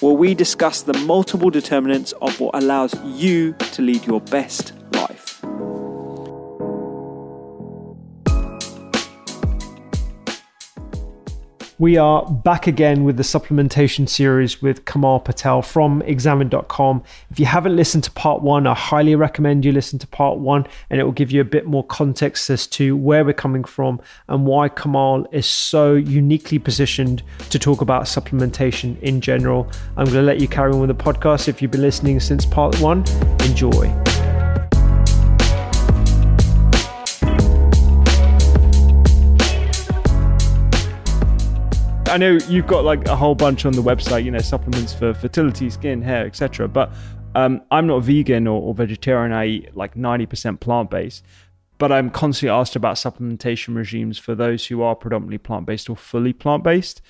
where we discuss the multiple determinants of what allows you to lead your best We are back again with the supplementation series with Kamal Patel from examine.com. If you haven't listened to part one, I highly recommend you listen to part one, and it will give you a bit more context as to where we're coming from and why Kamal is so uniquely positioned to talk about supplementation in general. I'm going to let you carry on with the podcast. If you've been listening since part one, enjoy. I know you've got like a whole bunch on the website, you know, supplements for fertility, skin, hair, etc. But um, I'm not vegan or, or vegetarian. I eat like 90% plant based. But I'm constantly asked about supplementation regimes for those who are predominantly plant based or fully plant based.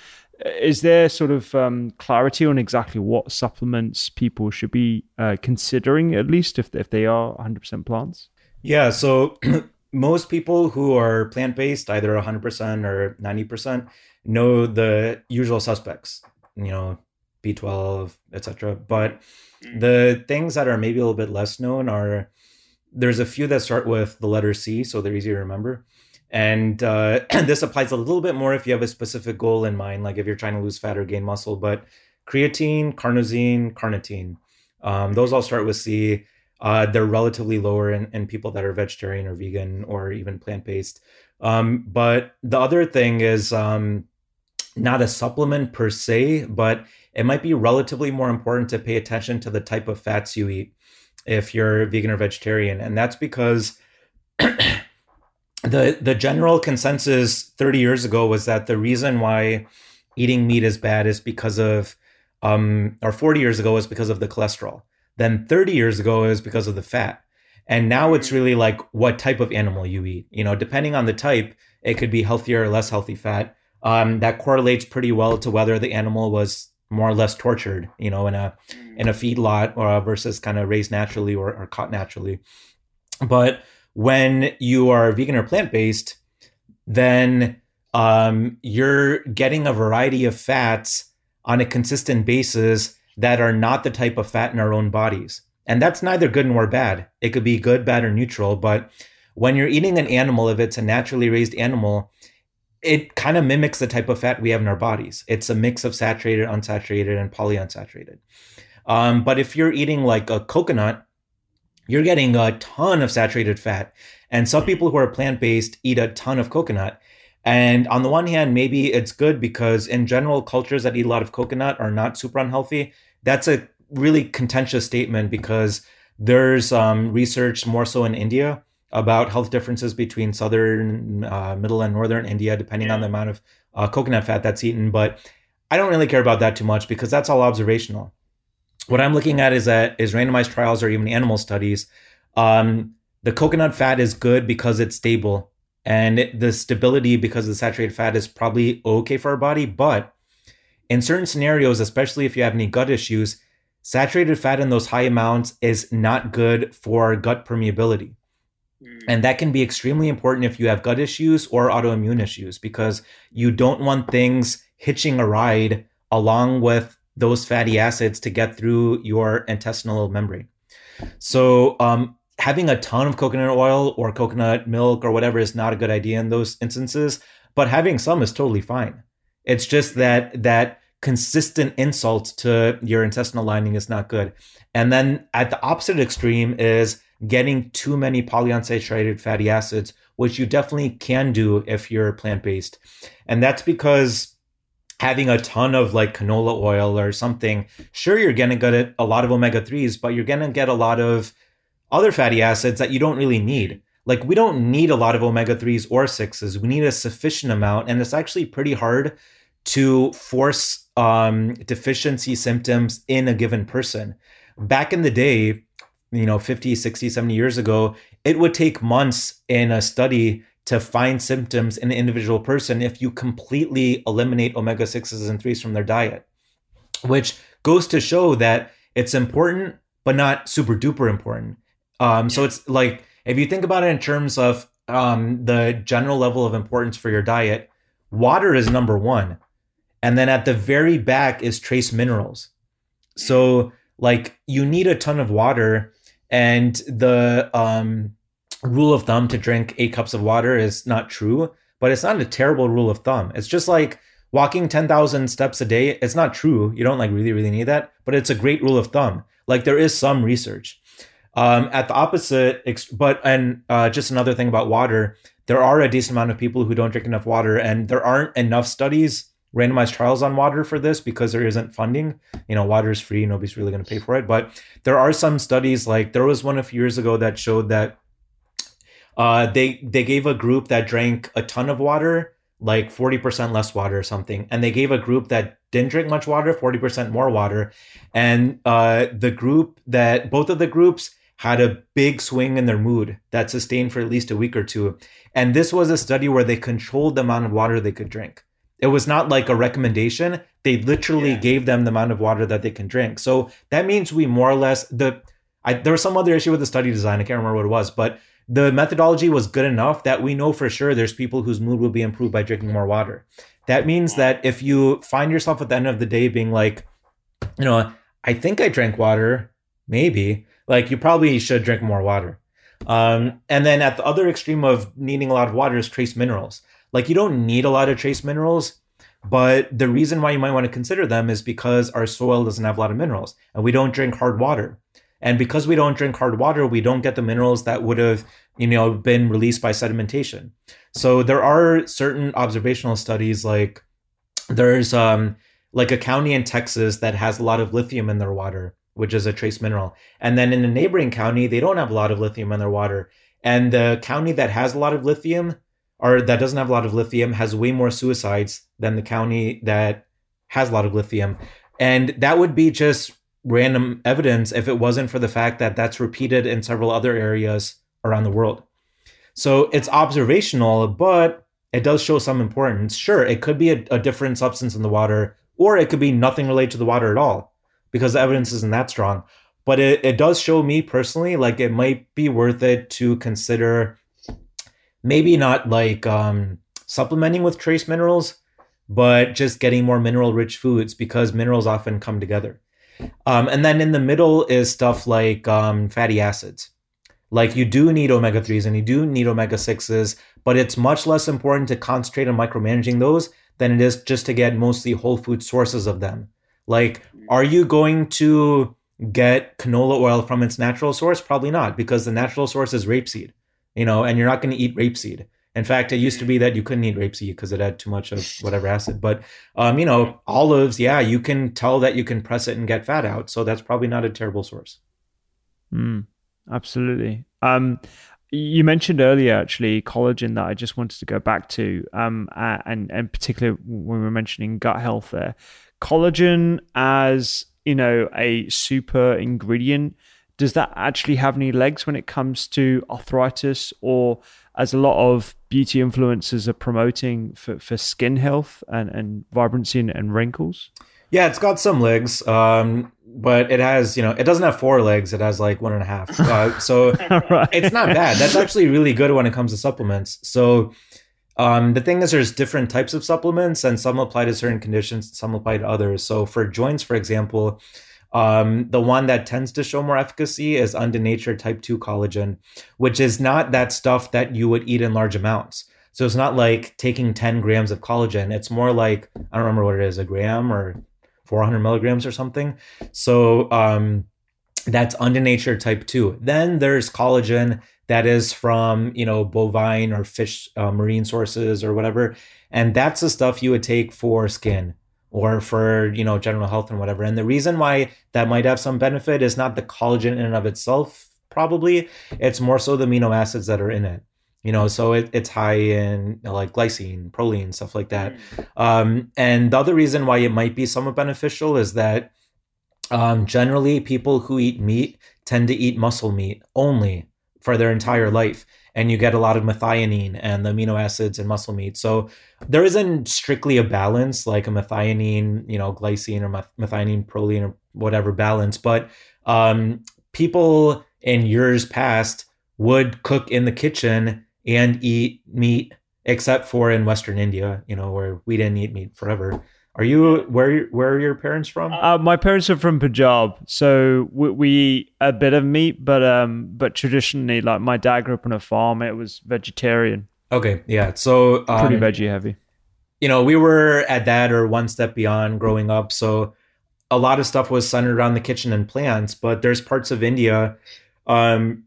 Is there sort of um, clarity on exactly what supplements people should be uh, considering, at least if, if they are 100% plants? Yeah. So most people who are plant based, either 100% or 90%, know the usual suspects, you know, B12, etc. But mm. the things that are maybe a little bit less known are there's a few that start with the letter C, so they're easier to remember. And uh, this applies a little bit more if you have a specific goal in mind, like if you're trying to lose fat or gain muscle. But creatine, carnosine, carnitine, um, those all start with C. Uh, they're relatively lower in, in people that are vegetarian or vegan or even plant based. Um, but the other thing is um, not a supplement per se, but it might be relatively more important to pay attention to the type of fats you eat if you're vegan or vegetarian. And that's because the the general consensus 30 years ago was that the reason why eating meat is bad is because of um or 40 years ago was because of the cholesterol. Then 30 years ago is because of the fat. And now it's really like what type of animal you eat. You know, depending on the type, it could be healthier or less healthy fat um, that correlates pretty well to whether the animal was more or less tortured, you know, in a in a feedlot or versus kind of raised naturally or, or caught naturally. But when you are vegan or plant based, then um, you're getting a variety of fats on a consistent basis that are not the type of fat in our own bodies. And that's neither good nor bad. It could be good, bad, or neutral. But when you're eating an animal, if it's a naturally raised animal, it kind of mimics the type of fat we have in our bodies. It's a mix of saturated, unsaturated, and polyunsaturated. Um, but if you're eating like a coconut, you're getting a ton of saturated fat. And some people who are plant based eat a ton of coconut. And on the one hand, maybe it's good because in general, cultures that eat a lot of coconut are not super unhealthy. That's a really contentious statement because there's um, research more so in India about health differences between southern, uh, middle, and northern India, depending yeah. on the amount of uh, coconut fat that's eaten. But I don't really care about that too much because that's all observational. What I'm looking at is that is randomized trials or even animal studies. Um, the coconut fat is good because it's stable, and it, the stability because of the saturated fat is probably okay for our body. But in certain scenarios, especially if you have any gut issues, saturated fat in those high amounts is not good for gut permeability. And that can be extremely important if you have gut issues or autoimmune issues because you don't want things hitching a ride along with those fatty acids to get through your intestinal membrane. So, um, having a ton of coconut oil or coconut milk or whatever is not a good idea in those instances, but having some is totally fine. It's just that that consistent insult to your intestinal lining is not good. And then at the opposite extreme is getting too many polyunsaturated fatty acids, which you definitely can do if you're plant based. And that's because having a ton of like canola oil or something, sure, you're going to get a lot of omega 3s, but you're going to get a lot of other fatty acids that you don't really need. Like, we don't need a lot of omega 3s or 6s. We need a sufficient amount. And it's actually pretty hard to force um, deficiency symptoms in a given person. Back in the day, you know 50 60 70 years ago it would take months in a study to find symptoms in an individual person if you completely eliminate omega 6s and 3s from their diet which goes to show that it's important but not super duper important. Um, so it's like if you think about it in terms of um, the general level of importance for your diet water is number one and then at the very back is trace minerals. So like you need a ton of water and the um, rule of thumb to drink eight cups of water is not true, but it's not a terrible rule of thumb. It's just like walking 10,000 steps a day. It's not true. You don't like really, really need that, but it's a great rule of thumb. Like there is some research. Um, at the opposite, but, and uh, just another thing about water, there are a decent amount of people who don't drink enough water, and there aren't enough studies randomized trials on water for this because there isn't funding. You know, water is free, nobody's really going to pay for it. But there are some studies, like there was one a few years ago that showed that uh, they they gave a group that drank a ton of water, like forty percent less water or something, and they gave a group that didn't drink much water forty percent more water, and uh, the group that both of the groups had a big swing in their mood that sustained for at least a week or two. And this was a study where they controlled the amount of water they could drink. It was not like a recommendation. They literally yeah. gave them the amount of water that they can drink. So that means we more or less the I, there was some other issue with the study design. I can't remember what it was, but the methodology was good enough that we know for sure there's people whose mood will be improved by drinking more water. That means that if you find yourself at the end of the day being like, you know, I think I drank water, maybe, like you probably should drink more water. Um, and then at the other extreme of needing a lot of water is trace minerals. Like you don't need a lot of trace minerals, but the reason why you might want to consider them is because our soil doesn't have a lot of minerals and we don't drink hard water. And because we don't drink hard water, we don't get the minerals that would have, you know, been released by sedimentation. So there are certain observational studies like there's um like a county in Texas that has a lot of lithium in their water, which is a trace mineral. And then in a neighboring county, they don't have a lot of lithium in their water. And the county that has a lot of lithium or that doesn't have a lot of lithium has way more suicides than the county that has a lot of lithium. And that would be just random evidence if it wasn't for the fact that that's repeated in several other areas around the world. So it's observational, but it does show some importance. Sure, it could be a, a different substance in the water, or it could be nothing related to the water at all because the evidence isn't that strong. But it, it does show me personally like it might be worth it to consider maybe not like um, supplementing with trace minerals, but just getting more mineral rich foods because minerals often come together. Um, and then in the middle is stuff like um, fatty acids. Like you do need omega 3s and you do need omega 6s, but it's much less important to concentrate on micromanaging those than it is just to get mostly whole food sources of them. Like, are you going to get canola oil from its natural source? Probably not, because the natural source is rapeseed you know, and you're not going to eat rapeseed. In fact, it used to be that you couldn't eat rapeseed because it had too much of whatever acid. But, um, you know, olives, yeah, you can tell that you can press it and get fat out. So that's probably not a terrible source. Mm, absolutely. Um, you mentioned earlier actually collagen that I just wanted to go back to, um, and and particularly when we were mentioning gut health there, collagen as you know a super ingredient. Does that actually have any legs when it comes to arthritis, or as a lot of beauty influencers are promoting for, for skin health and, and vibrancy and, and wrinkles? Yeah, it's got some legs, um, but it has, you know, it doesn't have four legs. It has like one and a half. Uh, so right. it's not bad. That's actually really good when it comes to supplements. So um, the thing is, there's different types of supplements, and some apply to certain conditions, some apply to others. So for joints, for example, um, the one that tends to show more efficacy is Undenatured type 2 collagen, which is not that stuff that you would eat in large amounts. So it's not like taking 10 grams of collagen. It's more like, I don't remember what it is, a gram or 400 milligrams or something. So um, that's undenatured type 2. Then there's collagen that is from, you know, bovine or fish, uh, marine sources or whatever. And that's the stuff you would take for skin or for, you know, general health and whatever. And the reason why that might have some benefit is not the collagen in and of itself, probably. It's more so the amino acids that are in it you know so it, it's high in you know, like glycine proline stuff like that mm. um, and the other reason why it might be somewhat beneficial is that um, generally people who eat meat tend to eat muscle meat only for their entire life and you get a lot of methionine and the amino acids in muscle meat so there isn't strictly a balance like a methionine you know glycine or methionine proline or whatever balance but um, people in years past would cook in the kitchen and eat meat, except for in Western India, you know, where we didn't eat meat forever. Are you where? Where are your parents from? Uh, my parents are from Punjab, so we, we, eat a bit of meat, but um, but traditionally, like my dad grew up on a farm, it was vegetarian. Okay, yeah, so um, pretty veggie heavy. You know, we were at that or one step beyond growing up, so a lot of stuff was centered around the kitchen and plants. But there's parts of India, um,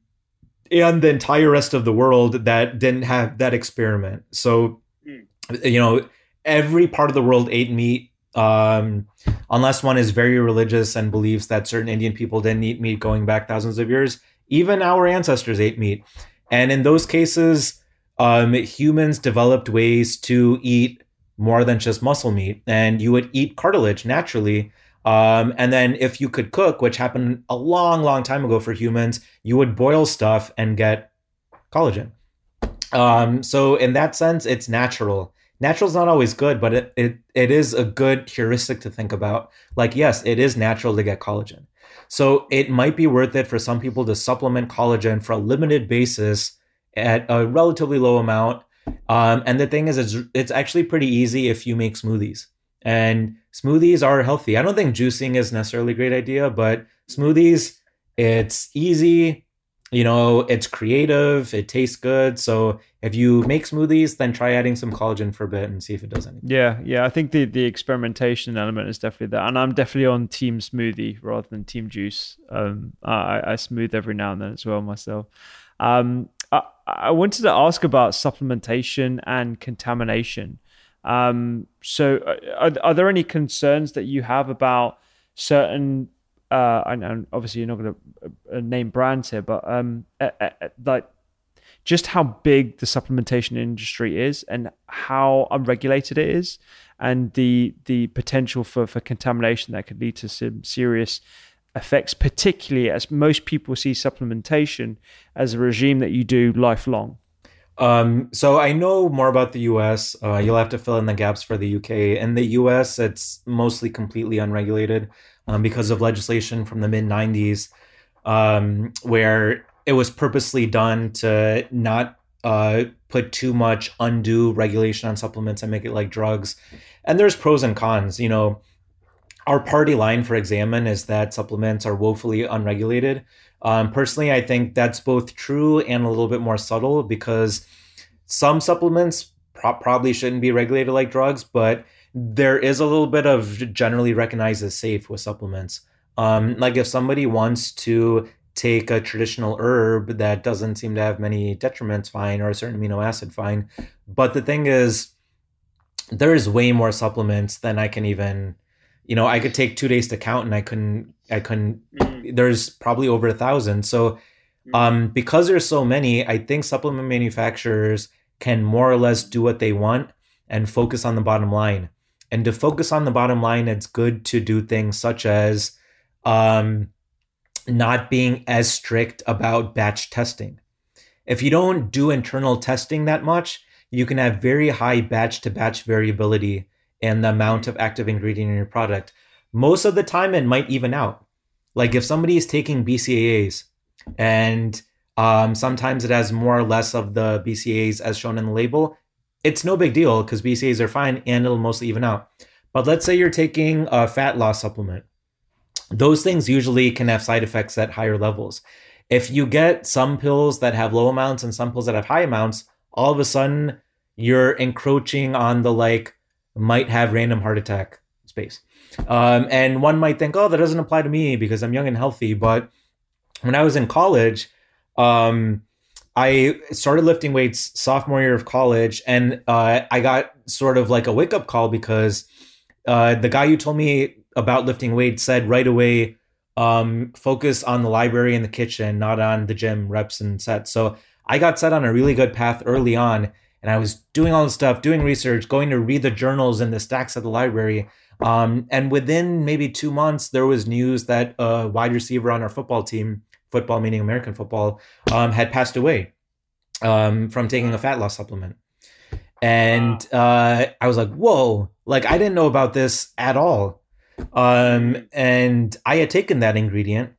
and the entire rest of the world that didn't have that experiment. So, mm. you know, every part of the world ate meat, um, unless one is very religious and believes that certain Indian people didn't eat meat going back thousands of years. Even our ancestors ate meat. And in those cases, um, humans developed ways to eat more than just muscle meat. And you would eat cartilage naturally um, and then if you could cook, which happened a long, long time ago for humans, you would boil stuff and get collagen. Um, so in that sense, it's natural. Natural is not always good, but it, it it is a good heuristic to think about. Like, yes, it is natural to get collagen. So it might be worth it for some people to supplement collagen for a limited basis at a relatively low amount. Um, and the thing is, it's, it's actually pretty easy if you make smoothies. And smoothies are healthy. I don't think juicing is necessarily a great idea, but smoothies, it's easy, you know, it's creative, it tastes good. So if you make smoothies, then try adding some collagen for a bit and see if it does anything. Yeah, yeah. I think the the experimentation element is definitely there. And I'm definitely on team smoothie rather than team juice. Um I, I smooth every now and then as well myself. Um I, I wanted to ask about supplementation and contamination. Um, so, uh, are, are there any concerns that you have about certain? Uh, and, and obviously, you're not going to uh, name brands here, but um, uh, uh, like just how big the supplementation industry is and how unregulated it is, and the the potential for for contamination that could lead to some serious effects, particularly as most people see supplementation as a regime that you do lifelong. Um, so I know more about the US. Uh, you'll have to fill in the gaps for the UK. In the US, it's mostly completely unregulated um, because of legislation from the mid 90s um, where it was purposely done to not uh, put too much undue regulation on supplements and make it like drugs. And there's pros and cons. You know, our party line for Examine is that supplements are woefully unregulated. Um, personally, I think that's both true and a little bit more subtle because some supplements pro- probably shouldn't be regulated like drugs, but there is a little bit of generally recognized as safe with supplements. Um, like if somebody wants to take a traditional herb that doesn't seem to have many detriments, fine, or a certain amino acid, fine. But the thing is, there is way more supplements than I can even you know, I could take two days to count and I couldn't, I couldn't, mm-hmm. there's probably over a thousand. So Um, because there's so many, I think supplement manufacturers can more or less do what they want and focus on the bottom line. And to focus on the bottom line, it's good to do things such as um, not being as strict about batch testing. If you don't do internal testing that much, you can have very high batch to batch variability in the amount of active ingredient in your product. Most of the time, it might even out. Like if somebody is taking BCAAs and um, sometimes it has more or less of the BCAAs as shown in the label, it's no big deal because BCAAs are fine and it'll mostly even out. But let's say you're taking a fat loss supplement. Those things usually can have side effects at higher levels. If you get some pills that have low amounts and some pills that have high amounts, all of a sudden you're encroaching on the like might have random heart attack space. Um, and one might think, oh, that doesn't apply to me because I'm young and healthy. But when I was in college, um, I started lifting weights sophomore year of college, and uh, I got sort of like a wake up call because uh, the guy who told me about lifting weights said right away, um, focus on the library and the kitchen, not on the gym reps and sets. So I got set on a really good path early on, and I was doing all this stuff, doing research, going to read the journals and the stacks at the library. Um, and within maybe two months, there was news that a wide receiver on our football team, football meaning American football, um, had passed away um, from taking a fat loss supplement. And uh, I was like, whoa, like I didn't know about this at all. Um, and I had taken that ingredient.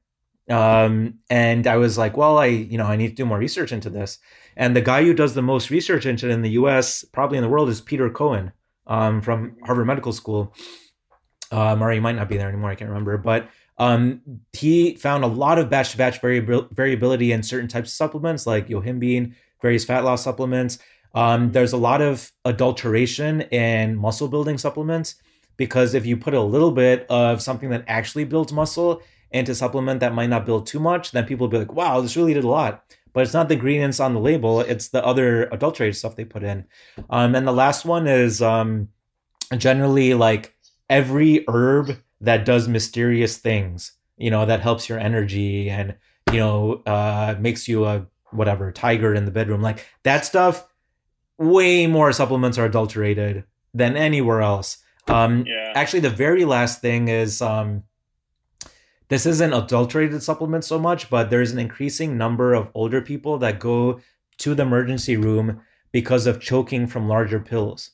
Um, and I was like, well, I, you know, I need to do more research into this. And the guy who does the most research into it in the US, probably in the world, is Pieter Cohen um, from Harvard Medical School. Um, or he might not be there anymore. I can't remember. But um, he found a lot of batch to batch variability in certain types of supplements like yohimbine, various fat loss supplements. Um, there's a lot of adulteration in muscle building supplements because if you put a little bit of something that actually builds muscle into a supplement that might not build too much, then people will be like, wow, this really did a lot. But it's not the ingredients on the label, it's the other adulterated stuff they put in. Um, and the last one is um, generally like every herb that does mysterious things, you know, that helps your energy and, you know, uh, makes you a whatever tiger in the bedroom. Like that stuff, way more supplements are adulterated than anywhere else. Um, yeah. Actually, the very last thing is um, this isn't adulterated supplements so much, but there's an increasing number of older people that go to the emergency room because of choking from larger pills.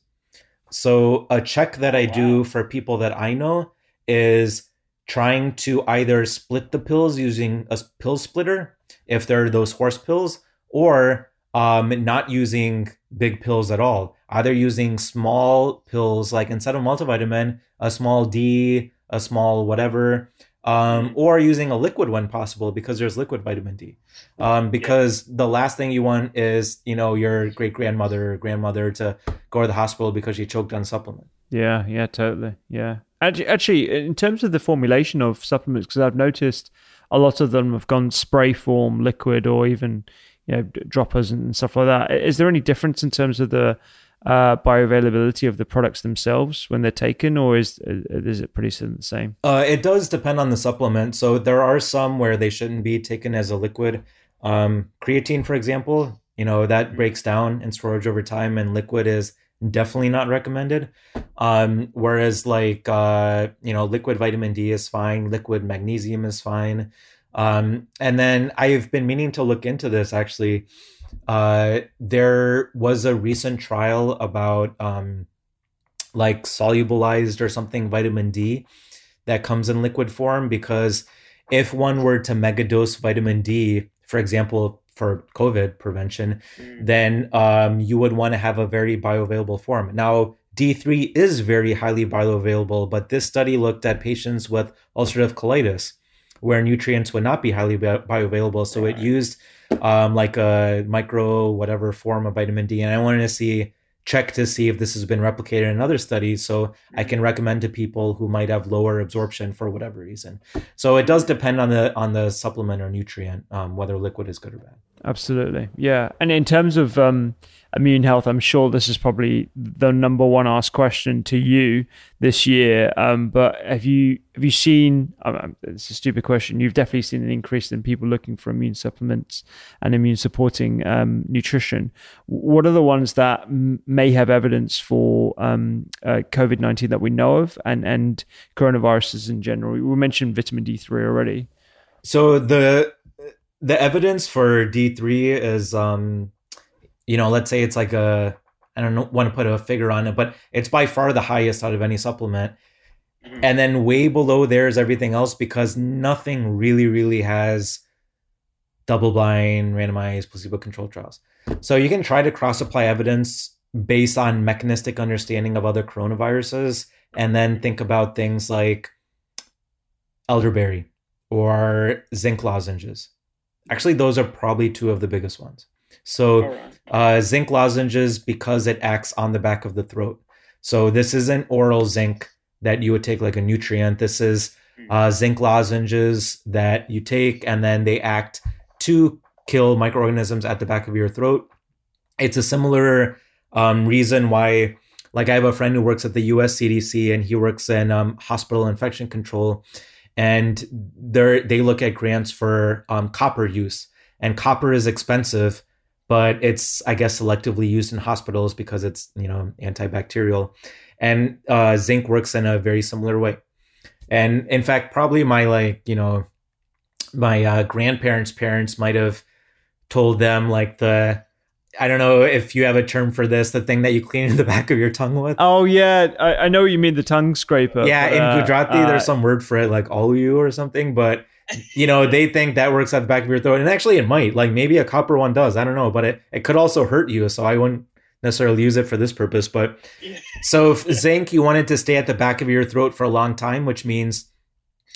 So, a check that I wow. do for people that I know is trying to either split the pills using a pill splitter, if they're those horse pills, or um, not using big pills at all. Either using small pills, like instead of multivitamin, a small D, a small whatever, um, mm-hmm. or using a liquid when possible because there's liquid vitamin D. Um, because yeah. the last thing you want is you know your great grandmother or grandmother to go to the hospital because she choked on supplement. Yeah, yeah, totally. Yeah, actually, actually, in terms of the formulation of supplements, because I've noticed a lot of them have gone spray form, liquid, or even you know droppers and stuff like that. Is there any difference in terms of the uh, bioavailability of the products themselves when they're taken, or is is it pretty the same? Uh, it does depend on the supplement. So there are some where they shouldn't be taken as a liquid. Um, creatine, for example, you know that breaks down in storage over time, and liquid is definitely not recommended. Um, whereas like uh, you know, liquid vitamin D is fine, liquid magnesium is fine. Um, and then I've been meaning to look into this actually. Uh, there was a recent trial about um, like solubilized or something vitamin D that comes in liquid form because if one were to megadose vitamin D, for example, for COVID prevention, mm. then um, you would want to have a very bioavailable form. Now, D3 is very highly bioavailable, but this study looked at patients with ulcerative colitis where nutrients would not be highly bioavailable. So it used um, like a micro whatever form of vitamin D, and I wanted to see check to see if this has been replicated in other studies so I can recommend to people who might have lower absorption for whatever reason. So it does depend on the on the supplement or nutrient um, whether liquid is good or bad. Absolutely, yeah. And in terms of um, immune health, I'm sure this is probably the number one asked question to you this year. Um, but have you have you seen? Um, it's a stupid question. You've definitely seen an increase in people looking for immune supplements and immune supporting um, nutrition. What are the ones that m- may have evidence for um, uh, COVID nineteen that we know of, and and coronaviruses in general? We mentioned vitamin D three already. So the the evidence for D three is, um, you know, let's say it's like a I don't want to put a figure on it, but it's by far the highest out of any supplement. Mm-hmm. And then way below there is everything else because nothing really, really has double blind, randomized, placebo controlled trials. So you can try to cross apply evidence based on mechanistic understanding of other coronaviruses and then think about things like elderberry or zinc lozenges Actually, those are probably two of the biggest ones. So, uh, zinc lozenges because it acts on the back of the throat. So, this isn't oral zinc that you would take like a nutrient. This is hmm. uh, zinc lozenges that you take and then they act to kill microorganisms at the back of your throat. It's a similar um, reason why, like, I have a friend who works at the US CDC and he works in um, hospital infection control and they they look at grants for um, copper use, and copper is expensive, but it's I guess selectively used in hospitals because it's you know antibacterial, and uh, zinc works in a very similar way, and in fact probably my like you know my uh, grandparents' parents might have told them like the I don't know if you have a term for this, the thing that you clean in the back of your tongue with. Oh yeah, I, I know you mean the tongue scraper. Yeah, in uh, Gujarati, uh, there's some word for it, like olu or something. But you know, they think that works at the back of your throat, and actually, it might. Like maybe a copper one does. I don't know, but it it could also hurt you. So I wouldn't necessarily use it for this purpose. But so if zinc, you want it to stay at the back of your throat for a long time, which means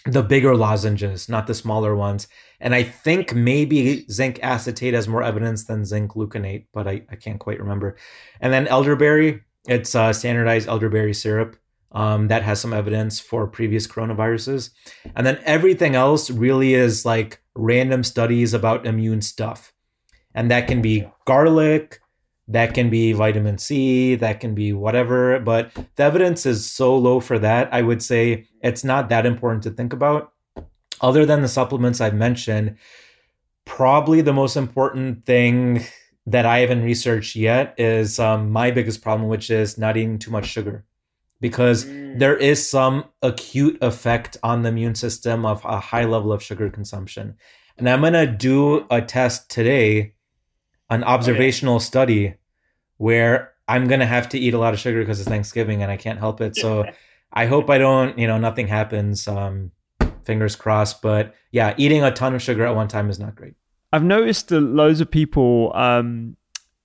the bigger lozenges, not the smaller ones. And I think maybe zinc acetate has more evidence than zinc gluconate, but I, I can't quite remember. And then elderberry, it's uh, standardized elderberry syrup. Um, that has some evidence for previous coronaviruses. And then everything else really is like random studies about immune stuff. And that can be garlic, that can be vitamin C, that can be whatever. But the evidence is so low for that. I would say it's not that important to think about. Other than the supplements I've mentioned, probably the most important thing that I haven't researched yet is um, my biggest problem, which is not eating too much sugar. Because mm. there is some acute effect on the immune system of a high level of sugar consumption. And I'm going to do a test today an observational okay. study where I'm gonna have to eat a lot of sugar because it's Thanksgiving and I can't help it. So I hope I don't, you know, nothing happens. Um, fingers crossed. But yeah, eating a ton of sugar at one time is not great. I've noticed that loads of people um,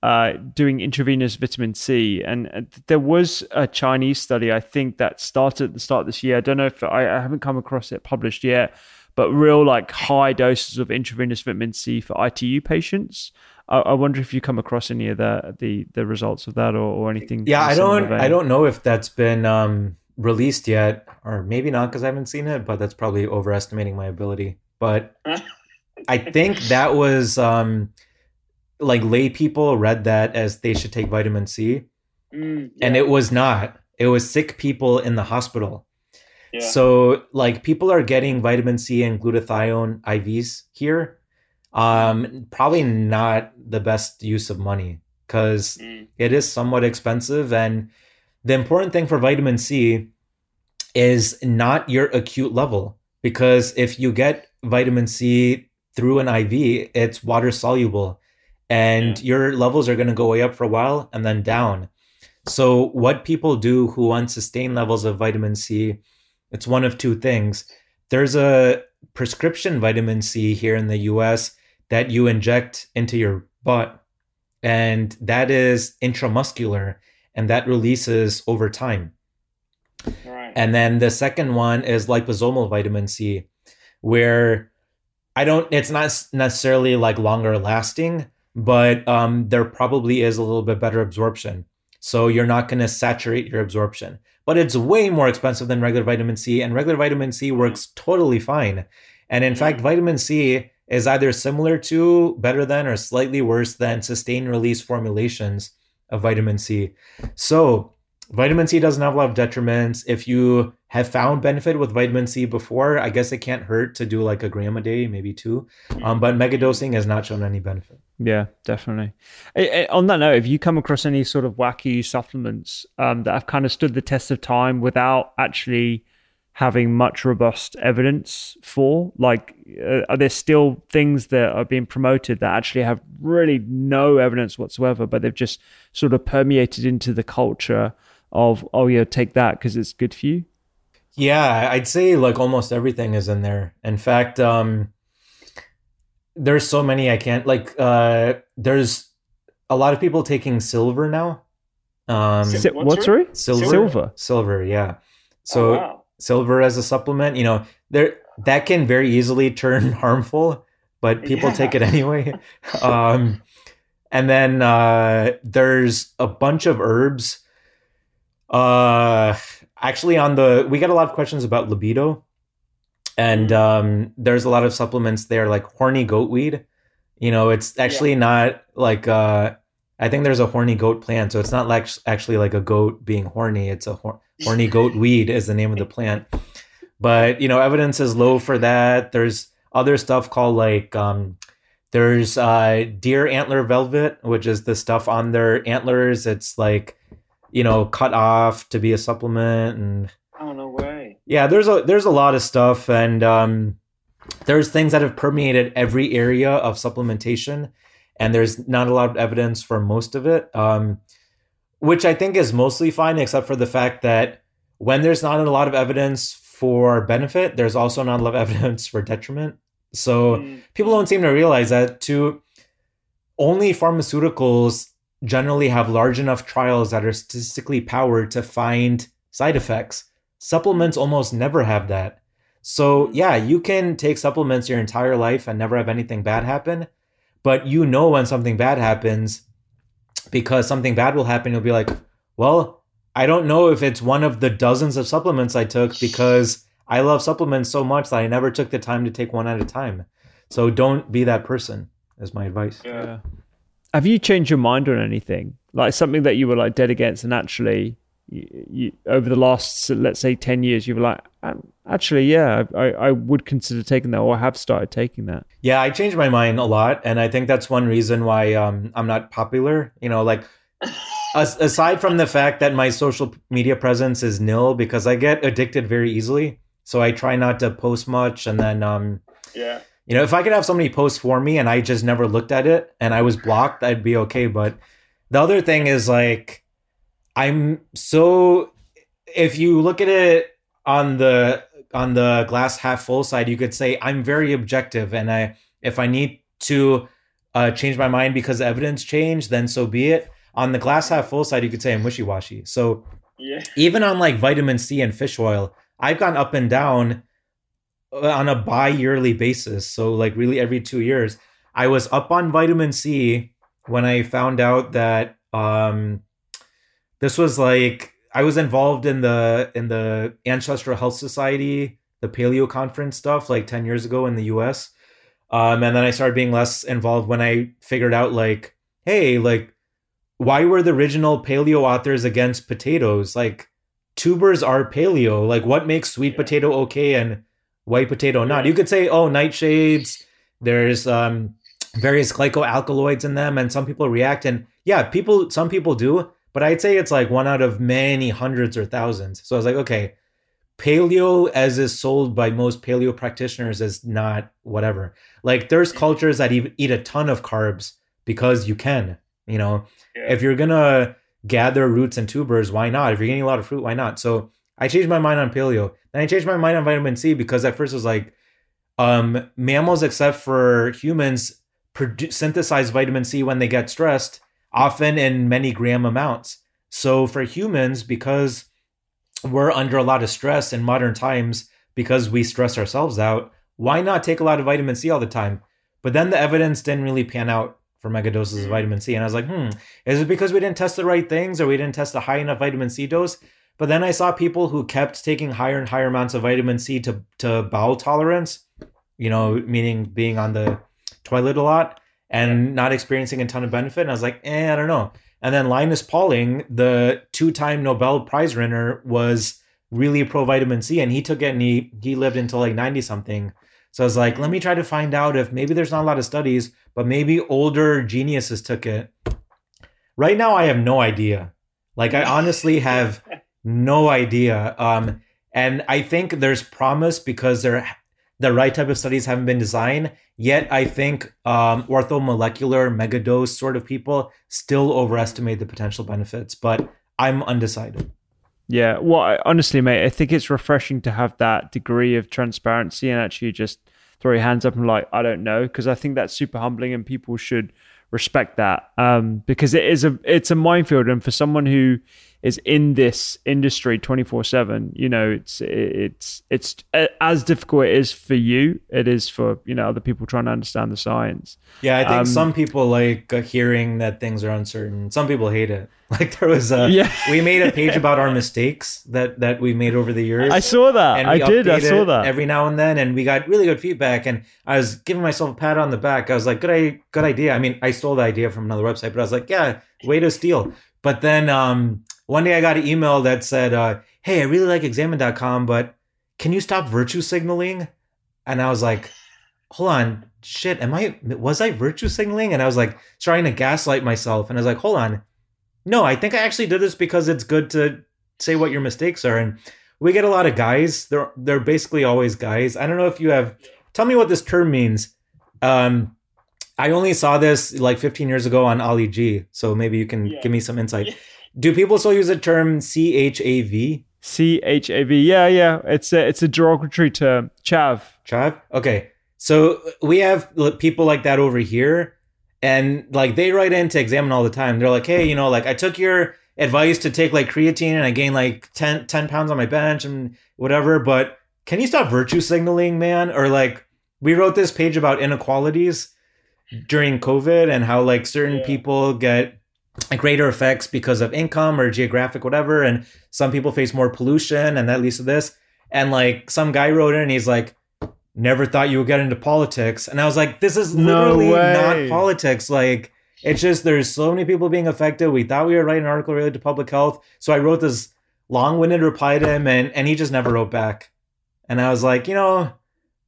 uh, doing intravenous vitamin C, and there was a Chinese study I think that started at the start of this year. I don't know if I, I haven't come across it published yet, but real like high doses of intravenous vitamin C for ITU patients. I, I wonder if you come across any of the the, the results of that or, or anything. Yeah, I don't I don't know if that's been um, released yet, or maybe not because I haven't seen it. But that's probably overestimating my ability. But I think that was um, like lay people read that as they should take vitamin C, mm, yeah. and it was not. It was sick people in the hospital. Yeah. So like people are getting vitamin C and glutathione IVs here um, probably not the best use of money because mm. it is somewhat expensive. And the important thing for vitamin C is not your acute level because if you get vitamin C through an IV, it's water soluble and yeah. your levels are going to go way up for a while and then down. So, what people do who want sustained levels of vitamin C, it's one of two things. There's a prescription vitamin C here in the US that you inject into your butt, and that is intramuscular, and that releases over time. Right. And then the second one is liposomal vitamin C, where I don't, it's not necessarily like longer lasting, but um, there probably is a little bit better absorption. So you're not going to saturate your absorption. But it's way more expensive than regular vitamin C, and regular vitamin C works totally fine. And in fact, vitamin C is either similar to, better than, or slightly worse than sustained release formulations of vitamin C. So vitamin C doesn't have a lot of detriments. If you have found benefit with vitamin C before, I guess it can't hurt to do like a gram a day, maybe two. Um, but megadosing has not shown any benefit. Yeah, definitely. On that note, have you come across any sort of wacky supplements um, that have kind of stood the test of time without actually having much robust evidence for? Like, uh, are there still things that are being promoted that actually have really no evidence whatsoever, but they've just sort of permeated into the culture of, oh, yeah, take that because it's good for you? Yeah, I'd say like almost everything is in there. In fact, um, there's so many I can't like. Uh, there's a lot of people taking silver now. Um, Si- what, sorry? silver, Silver. silver, yeah. So oh, wow. silver as a supplement, you know, there that can very easily turn harmful, but people Yeah. take it anyway. um, and then uh, there's a bunch of herbs. Uh, actually, on the we got a lot of questions about libido, and um, there's a lot of supplements there, like horny goat weed. You know, it's actually not like uh, I think there's a horny goat plant, so it's not like actually like a goat being horny. It's a hor- horny goat weed is the name of the plant. But you know, evidence is low for that. There's other stuff called like um, there's uh, deer antler velvet, which is the stuff on their antlers. It's like you know cut off to be a supplement and. Yeah there's a there's a lot of stuff and um there's things that have permeated every area of supplementation and there's not a lot of evidence for most of it um which i think is mostly fine except for the fact that when there's not a lot of evidence for benefit there's also not a lot of evidence for detriment so Mm. people don't seem to realize that to only pharmaceuticals generally have large enough trials that are statistically powered to find side effects. Supplements mm. almost never have that. So, mm. yeah, you can take supplements your entire life and never have anything bad happen, but you know when something bad happens because something bad will happen. You'll be like, well, I don't know if it's one of the dozens of supplements I took because I love supplements so much that I never took the time to take one at a time. So, don't be that person, is my advice. Yeah. Yeah. Have you changed your mind on anything? Like something that you were like dead against, and actually, you, you, over the last let's say ten years, you were like, um, actually, yeah, I, I would consider taking that, or I have started taking that. Yeah, I changed my mind a lot, and I think that's one reason why um, I'm not popular. You know, like as, aside from the fact that my social media presence is nil because I get addicted very easily, so I try not to post much. And then, um, Yeah. you know, if I could have somebody post for me and I just never looked at it and I was blocked, I'd be okay. But the other thing is like, I'm so if you look at it on the on the glass half full side, you could say I'm very objective, and I if I need to uh, change my mind because evidence changed, then so be it. On the glass half full side, you could say I'm wishy washy. So Yeah. even on like vitamin C and fish oil, I've gone up and down uh, on a bi-yearly basis. So like really every 2 years. I was up on vitamin C when I found out that um this was like I was involved in the in the Ancestral Health Society, the Paleo conference stuff like 10 years ago in the US. Um and then I started being less involved when I figured out like hey, like why were the original paleo authors against potatoes? Like tubers are paleo. Like what makes sweet potato okay and white potato not? You could say, oh, nightshades. There's um, various glycoalkaloids in them, and some people react. And yeah, people, some people do, but I'd say it's like one out of many hundreds or thousands. So I was like, okay, paleo as is sold by most paleo practitioners is not whatever. Like there's cultures that eat a ton of carbs because you can. You know, Yeah. if you're gonna gather roots and tubers, why not? If you're getting a lot of fruit, why not? So I changed my mind on paleo. Then I changed my mind on vitamin C because at first it was like, um, mammals, except for humans, produ- synthesize vitamin C when they get stressed, often in many gram amounts. So for humans, because we're under a lot of stress in modern times because we stress ourselves out, why not take a lot of vitamin C all the time? But then the evidence didn't really pan out for megadoses of vitamin C. And I was like, hmm, is it because we didn't test the right things or we didn't test a high enough vitamin C dose? But then I saw people who kept taking higher and higher amounts of vitamin C to, to bowel tolerance, you know, meaning being on the toilet a lot and not experiencing a ton of benefit. And I was like, eh, I don't know. And then Linus Pauling, the two-time Nobel Prize winner, was really pro vitamin C, and he took it and he he lived until like ninety something. So I was like, let me try to find out if maybe there's not a lot of studies, but maybe older geniuses took it. Right now, I have no idea. Like, I honestly have no idea. Um, and I think there's promise because there the right type of studies haven't been designed. Yet, I think um, orthomolecular megadose sort of people still overestimate the potential benefits. But I'm undecided. Yeah, well, I, honestly, mate, I think it's refreshing to have that degree of transparency and actually just throw your hands up and like, I don't know, because I think that's super humbling and people should respect that um, because it is a it's a minefield and for someone who is in this industry 24/7 you know it's it's it's as difficult it is for you it is for you know other people trying to understand the science. Yeah i think um, some people like hearing that things are uncertain. Some people hate it. Like there was a yeah. we made a page about our mistakes that that we made over the years. I saw that. I did. I saw that. every now and then and we got really good feedback and i was giving myself a pat on the back. I was like good good idea. I mean i stole the idea from another website but i was like yeah way to steal. But then um one day I got an email that said, uh, Hey, I really like examine.com, but can you stop virtue signaling? And I was like, Hold on, shit, am I, was I virtue signaling? And I was like trying to gaslight myself. And I was like, Hold on. No, I think I actually did this because it's good to say what your mistakes are. And we get a lot of guys. They're they're basically always guys. I don't know if you have tell me what this term means. Um I only saw this like 15 years ago on Ali G, so maybe you can yeah. give me some insight. Do people still use the term C H A V? C H A V. Yeah, yeah. It's a it's a derogatory term. Chav. Chav. Okay. So we have people like that over here, and like they write in to examine all the time. They're like, hey, you know, like I took your advice to take like creatine and I gained like 10, 10 pounds on my bench and whatever, but can you stop virtue signaling, man? Or like we wrote this page about inequalities during COVID and how like certain yeah. people get greater effects because of income or geographic whatever and some people face more pollution and that leads to this. And like some guy wrote in and he's like never thought you would get into politics. And i was like this is literally no not politics. Like it's just there's so many people being affected. We thought we were writing an article related to public health. So i wrote this long-winded reply to him and and he just never wrote back. And i was like you know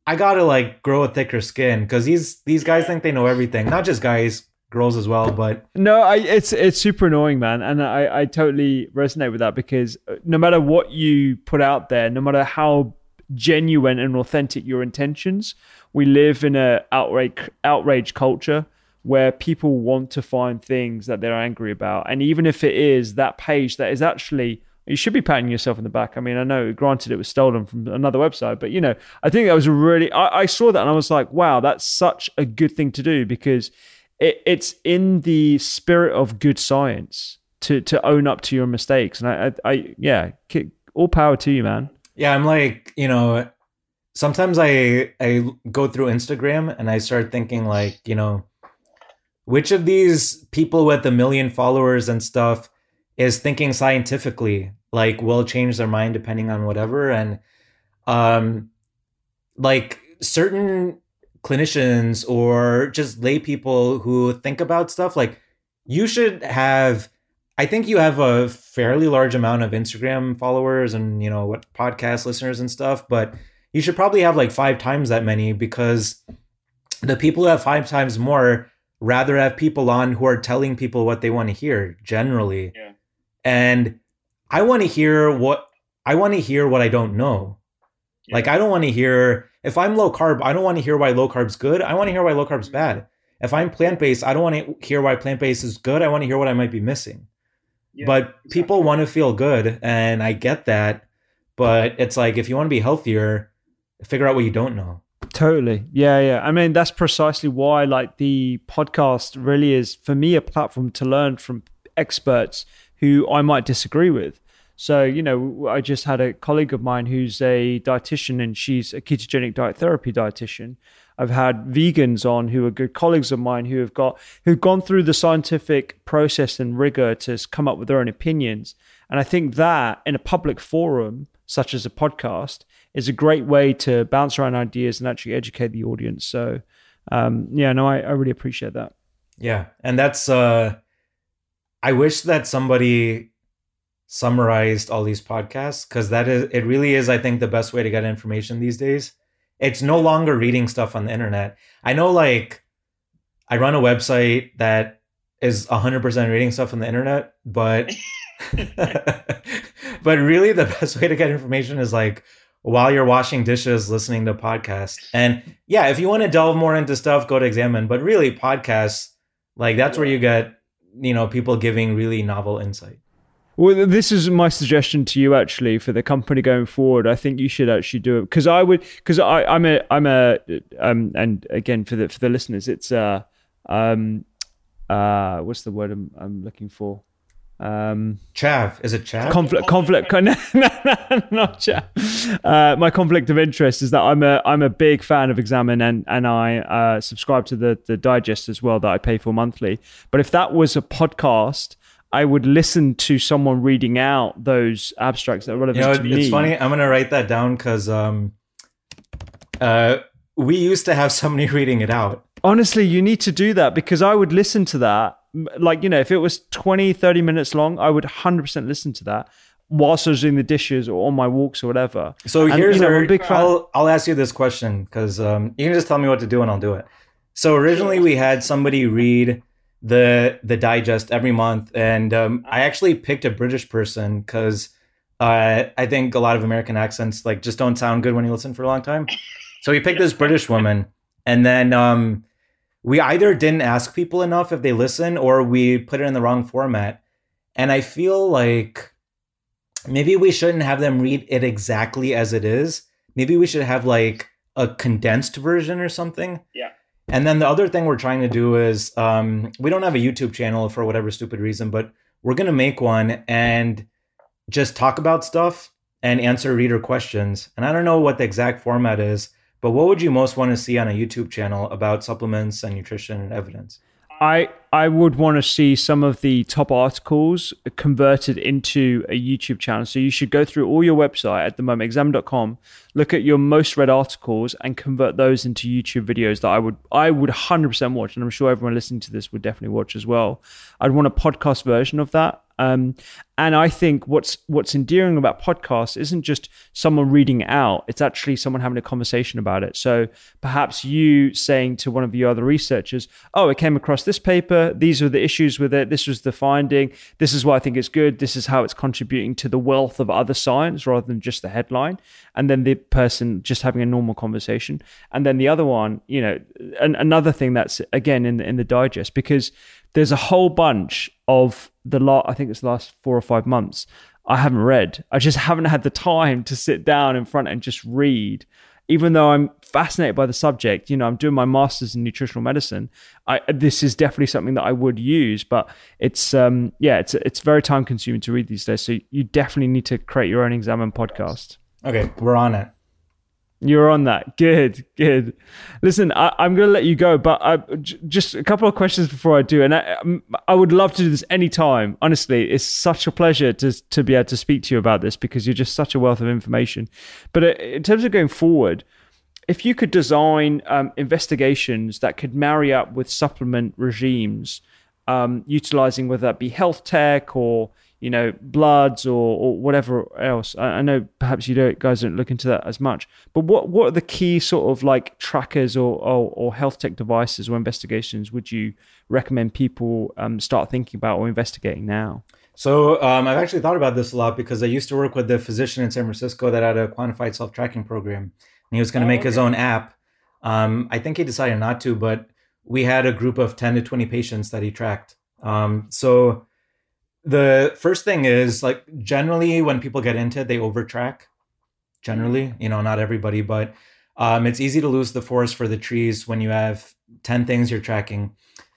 i gotta like grow a thicker skin because these these guys think they know everything not just guys girls as well. But no, I, it's it's super annoying, man, and I I totally resonate with that because uh, no matter what you put out there, no matter how genuine and authentic your intentions, we live in a outrage outrage culture where people want to find things that they're angry about, and even if it is that page that is actually you should be patting yourself in the back. I mean, I know, granted, it was stolen from another website, but you know, I think that was a really. I, I, saw that and I was like, wow, that's such a good thing to do because it, it's in the spirit of good science to to own up to your mistakes. And I, I, I yeah, all power to you, man. Yeah, I'm like, you know, sometimes I I go through Instagram and I start thinking like, you know, which of these people with a million followers and stuff is thinking scientifically, like will change their mind depending on whatever and um like certain clinicians or just lay people who think about stuff like you should have i think you have a fairly large amount of instagram followers and you know what podcast listeners and stuff but you should probably have like five times that many because the people who have five times more rather have people on who are telling people what they want to hear generally yeah. and i want to hear what i want to hear what i don't know yeah. like i don't want to hear if I'm low carb, I don't want to hear why low carb's good. I want to hear why low carb's bad. If I'm plant based, I don't want to hear why plant based is good. I want to hear what I might be missing. Yeah, but exactly. people want to feel good, and I get that. But it's like if you want to be healthier, figure out what you don't know. Totally. Yeah, yeah. I mean, that's precisely why like the podcast really is for me a platform to learn from experts who I might disagree with. So, you know, I just had a colleague of mine who's a dietitian and she's a ketogenic diet therapy dietitian. I've had vegans on who are good colleagues of mine who have got who've gone through the scientific process and rigor to come up with their own opinions. And I think that in a public forum such as a podcast is a great way to bounce around ideas and actually educate the audience. So um, yeah, no, I, I really appreciate that. Yeah, and that's uh I wish that somebody summarized all these podcasts because that is it really is I think the best way to get information these days. It's no longer reading stuff on the internet. I know like I run a website that is 100% reading stuff on the internet, but but really the best way to get information is like while you're washing dishes listening to podcasts. And yeah, if you want to delve more into stuff, go to Examine, but really podcasts like that's where you get, you know, people giving really novel insight. Well, this is my suggestion to you actually for the company going forward. I think you should actually do it because I would because I I'm a I'm a um and again for the for the listeners it's uh um uh what's the word I'm, I'm looking for? Um chav. Is it chav? conflict conflict no, no, no, not chav. Uh, my conflict of interest is that i'm a i'm a big fan of examine and and i uh, subscribe to the the digest as well that i pay for monthly. But if that was a podcast I would listen to someone reading out those abstracts that are relevant you know, to me. It's funny. I'm gonna write that down because um, uh, we used to have somebody reading it out. Honestly, you need to do that because I would listen to that. Like, you know, if it was 20, 30 minutes long, I would 100% listen to that whilst I was doing the dishes or on my walks or whatever. So And, here's you know, I'm our, a big fan. I'll, I'll ask you this question because um, you can just tell me what to do and I'll do it. So originally we had somebody read the the digest every month, and um, I actually picked a British person because uh, I think a lot of American accents like just don't sound good when you listen for a long time. So we picked this British woman, and then um, we either didn't ask people enough if they listen, or we put it in the wrong format. And I feel like maybe we shouldn't have them read it exactly as it is. Maybe we should have like a condensed version or something. Yeah. And then the other thing we're trying to do is um, we don't have a YouTube channel for whatever stupid reason, but we're gonna make one and just talk about stuff and answer reader questions. And I don't know what the exact format is, but what would you most want to see on a YouTube channel about supplements and nutrition and evidence? I I would want to see some of the top articles converted into a YouTube channel. So you should go through all your website at the moment, examine.com, look at your most read articles and convert those into YouTube videos that I would I would 100% watch and I'm sure everyone listening to this would definitely watch as well. I'd want a podcast version of that. Um, and I think what's what's endearing about podcasts isn't just someone reading it out; it's actually someone having a conversation about it. So perhaps you saying to one of your other researchers, "Oh, I came across this paper. These are the issues with it. This was the finding. This is why I think it's good. This is how it's contributing to the wealth of other science rather than just the headline." And then the person just having a normal conversation. And then the other one, you know, an, another thing that's again in the, in the digest because there's a whole bunch of the lot i think it's the last four or five months i haven't read i just haven't had the time to sit down in front and just read even though i'm fascinated by the subject you know i'm doing my masters in nutritional medicine i this is definitely something that i would use but it's um yeah it's it's very time consuming to read these days so you definitely need to create your own examine podcast Okay, we're on it. you're on that. Good, good. Listen, I, I'm going to let you go, but I, j- just a couple of questions before I do. And I, um, I would love to do this anytime. Honestly, it's such a pleasure to, to be able to speak to you about this because you're just such a wealth of information. But uh, in terms of going forward, if you could design um, investigations that could marry up with supplement regimes, um, utilizing whether that be health tech or you know bloods or, or whatever else. I, I know perhaps you don't guys don't look into that as much, but what what are the key sort of like trackers or or, or health tech devices or investigations would you recommend people um, start thinking about or investigating now? So um, I've actually thought about this a lot because I used to work with the physician in San Francisco that had a quantified self-tracking program, and he was going to make his own app. Um, I think he decided not to, but we had a group of ten to twenty patients that he tracked. Um, so the first thing is like generally when people get into it, they overtrack. Generally, you know, not everybody, but um, it's easy to lose the forest for the trees when you have ten things you're tracking.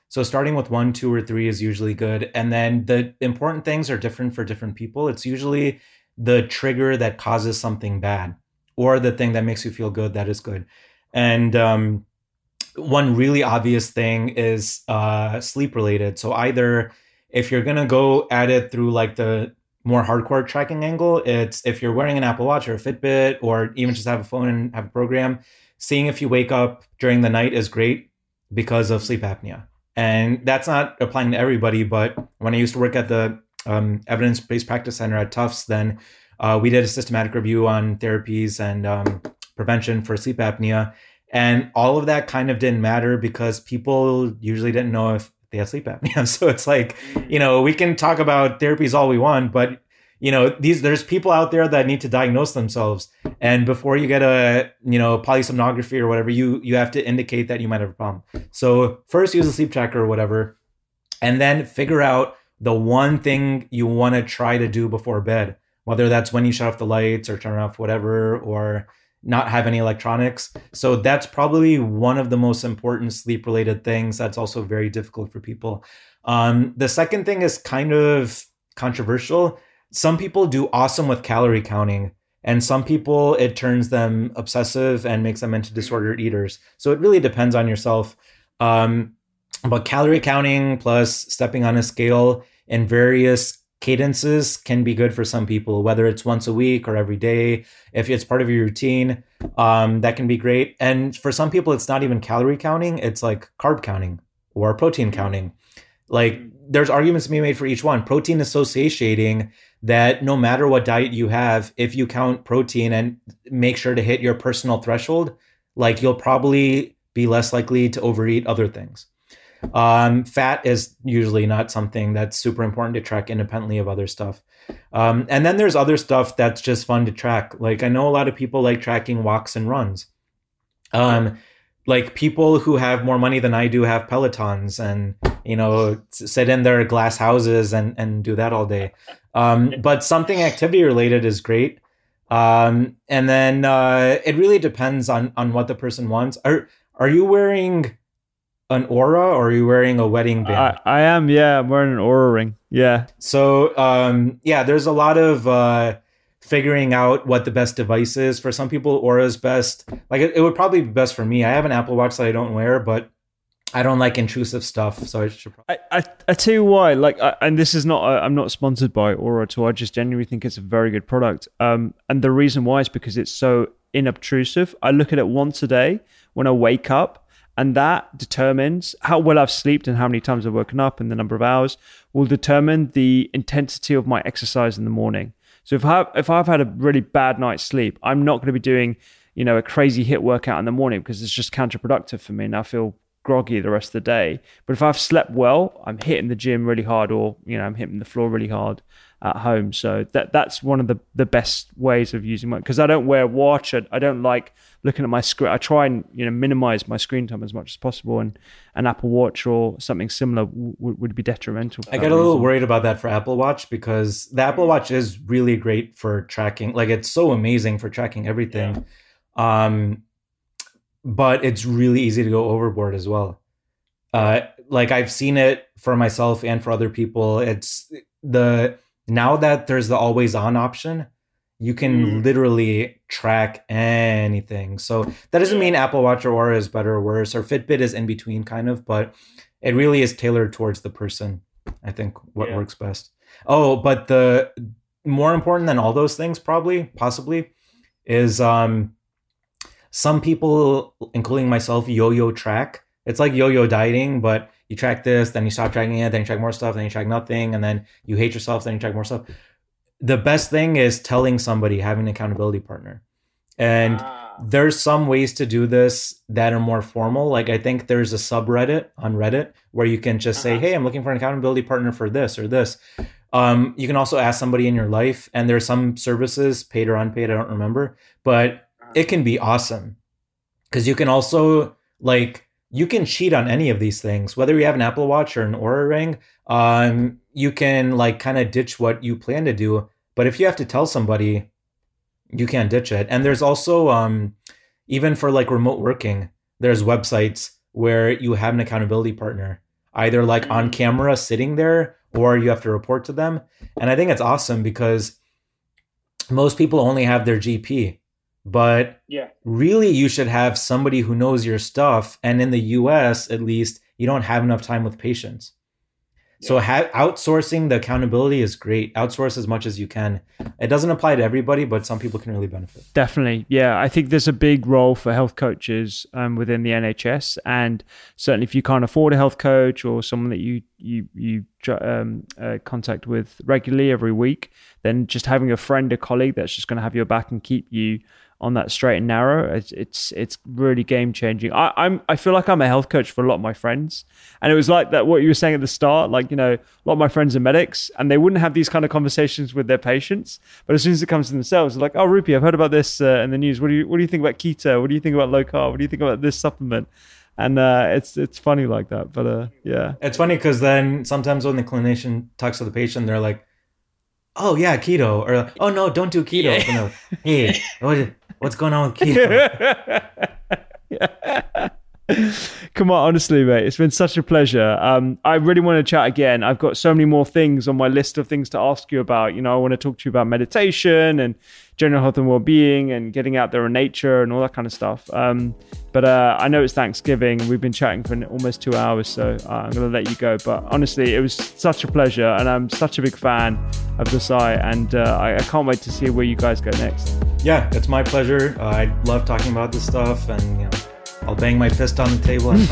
So starting with one, two, or three is usually good. And then the important things are different for different people. It's usually the trigger that causes something bad or the thing that makes you feel good that is good. And um, one really obvious thing is uh, sleep related. So either if you're to go at it through like the more hardcore tracking angle, it's if you're wearing an Apple Watch or a Fitbit or even just have a phone and have a program, seeing if you wake up during the night is great because of sleep apnea. And that's not applying to everybody, but when I used to work at the um, evidence based practice center at Tufts, then uh, we did a systematic review on therapies and um, prevention for sleep apnea. And all of that kind of didn't matter because people usually didn't know if they had sleep apnea. So it's like, you know, we can talk about therapies all we want, but you know, these there's people out there that need to diagnose themselves. And before you get a, you know, polysomnography or whatever, you you have to indicate that you might have a problem. So first use a sleep tracker or whatever, and then figure out the one thing you want to try to do before bed, whether that's when you shut off the lights or turn off whatever, or not have any electronics. So that's probably one of the most important sleep related things that's also very difficult for people. Um, the second thing is kind of controversial. Some people do awesome with calorie counting, and some people it turns them obsessive and makes them into disordered eaters. So it really depends on yourself. Um, but calorie counting plus stepping on a scale and various cadences can be good for some people, whether it's once a week or every day. If it's part of your routine, um, that can be great. And for some people, it's not even calorie counting, it's like carb counting or protein counting. Like there's arguments to be made for each one. Protein associating that no matter what diet you have, if you count protein and make sure to hit your personal threshold, like you'll probably be less likely to overeat other things. Um, fat is usually not something that's super important to track independently of other stuff. Um, and then there's other stuff that's just fun to track. Like I know a lot of people like tracking walks and runs. Um, like people who have more money than I do have Pelotons and you know sit in their glass houses and and do that all day. Um, but something activity related is great. Um, and then uh, it really depends on on what the person wants. Are are you wearing an Oura or are you wearing a wedding band? I, I am, yeah. I'm wearing an Oura ring. Yeah. So, um, yeah, there's a lot of uh, figuring out what the best device is. For some people, Oura is best. Like, it, it, would probably be best for me. I have an Apple Watch that I don't wear, but I don't like intrusive stuff. So I should. Probably... I, I, I tell you why. Like, I, and this is not. I'm not sponsored by Oura at all. I just genuinely think it's a very good product. Um, and the reason why is because it's so inobtrusive. I look at it once a day when I wake up and that determines how well I've slept and how many times I've woken up and the number of hours will determine the intensity of my exercise in the morning. So if I if I've had a really bad night's sleep, I'm not going to be doing you know a crazy HIIT workout in the morning because it's just counterproductive for me and I feel groggy the rest of the day. But if I've slept well, I'm hitting the gym really hard or you know I'm hitting the floor really hard at home. So that that's one of the the best ways of using my because I don't wear a watch. I, I don't like looking at my screen. I try and you know minimize my screen time as much as possible, and an Apple Watch or something similar w- would be detrimental. I get a little worried about that for Apple Watch because the Apple Watch is really great for tracking. Like it's so amazing for tracking everything, yeah. um, but it's really easy to go overboard as well. Uh, like I've seen it for myself and for other people. It's the now that there's the always on option, you can mm. literally track anything. So that doesn't mean Apple Watch or Oura is better or worse, or Fitbit is in between, kind of, but it really is tailored towards the person. I think what yeah. works best. Oh, but the more important than all those things, probably, possibly, is um, some people, including myself, yo-yo track. It's like yo-yo dieting, but you track this, then you stop tracking it, then you track more stuff, then you track nothing, and then you hate yourself, then you track more stuff. The best thing is telling somebody, having an accountability partner. And ah. there's some ways to do this that are more formal. Like I think there's a subreddit on Reddit where you can just uh-huh. say, "Hey, I'm looking for an accountability partner for this or this." Um, you can also ask somebody in your life, and there's some services, paid or unpaid, I don't remember, but uh-huh. it can be awesome because you can also like you can cheat on any of these things, whether you have an Apple Watch or an Oura Ring. Um, you can like kind of ditch what you plan to do, but if you have to tell somebody, you can't ditch it. And there's also um, even for like remote working, there's websites where you have an accountability partner, either like on mm. camera sitting there or you have to report to them. And I think it's awesome because most people only have their GP but yeah really you should have somebody who knows your stuff and in the us at least you don't have enough time with patients So ha- outsourcing the accountability is great. Outsource as much as you can. It doesn't apply to everybody, but some people can really benefit. Definitely, yeah. I think there's a big role for health coaches um, within the NHS, and certainly if you can't afford a health coach or someone that you you you um, uh, contact with regularly every week, then just having a friend, a colleague that's just going to have your back and keep you on that straight and narrow. It's it's, it's really game changing. I, I'm I feel like I'm a health coach for a lot of my friends, and it was like that what you were saying at the start. Like you know, a lot of my friends are medics, and they wouldn't have these kind of conversations with their patients. But as soon as it comes to themselves, they're like, "Oh, Rupy, I've heard about this uh, in the news. What do you what do you think about keto? What do you think about low carb? What do you think about this supplement?" and uh, it's it's funny like that. But uh, yeah, it's funny because then sometimes when the clinician talks to the patient, they're like, "Oh yeah, keto," or "Oh no, don't do keto." Yeah. hey, what, what's going on with keto? Come on, honestly, mate, it's been such a pleasure. Um, I really want to chat again. I've got so many more things on my list of things to ask you about. You know, I want to talk to you about meditation and general health and well-being and getting out there in nature and all that kind of stuff. Um, but uh, I know it's Thanksgiving. We've been chatting for almost two hours, so uh, I'm going to let you go. But honestly, it was such a pleasure, and I'm such a big fan of the site, and uh, I, I, can't wait to see where you guys go next. Yeah, it's my pleasure. I love talking about this stuff, and you know, I'll bang my fist on the table and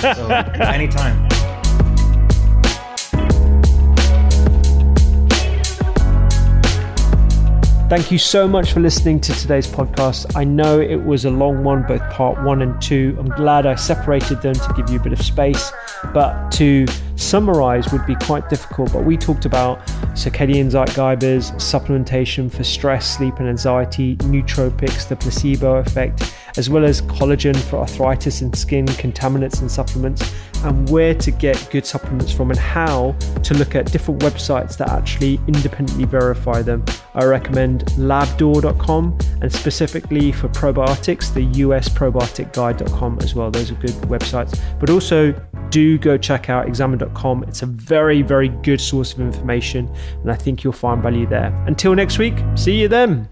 so anytime. Thank you so much for listening to today's podcast. I know it was a long one, both part one and two. I'm glad I separated them to give you a bit of space, but to summarize would be quite difficult. But we talked about circadian zeitgebers, supplementation for stress, sleep, and anxiety, nootropics, the placebo effect, as well as collagen for arthritis and skin, contaminants and supplements, and where to get good supplements from and how to look at different websites that actually independently verify them. I recommend labdoor.com and specifically for probiotics, the US probioticguide.com as well. Those are good websites. But also do go check out examine.com. It's a very, very good source of information, and I think you'll find value there. Until next week, see you then.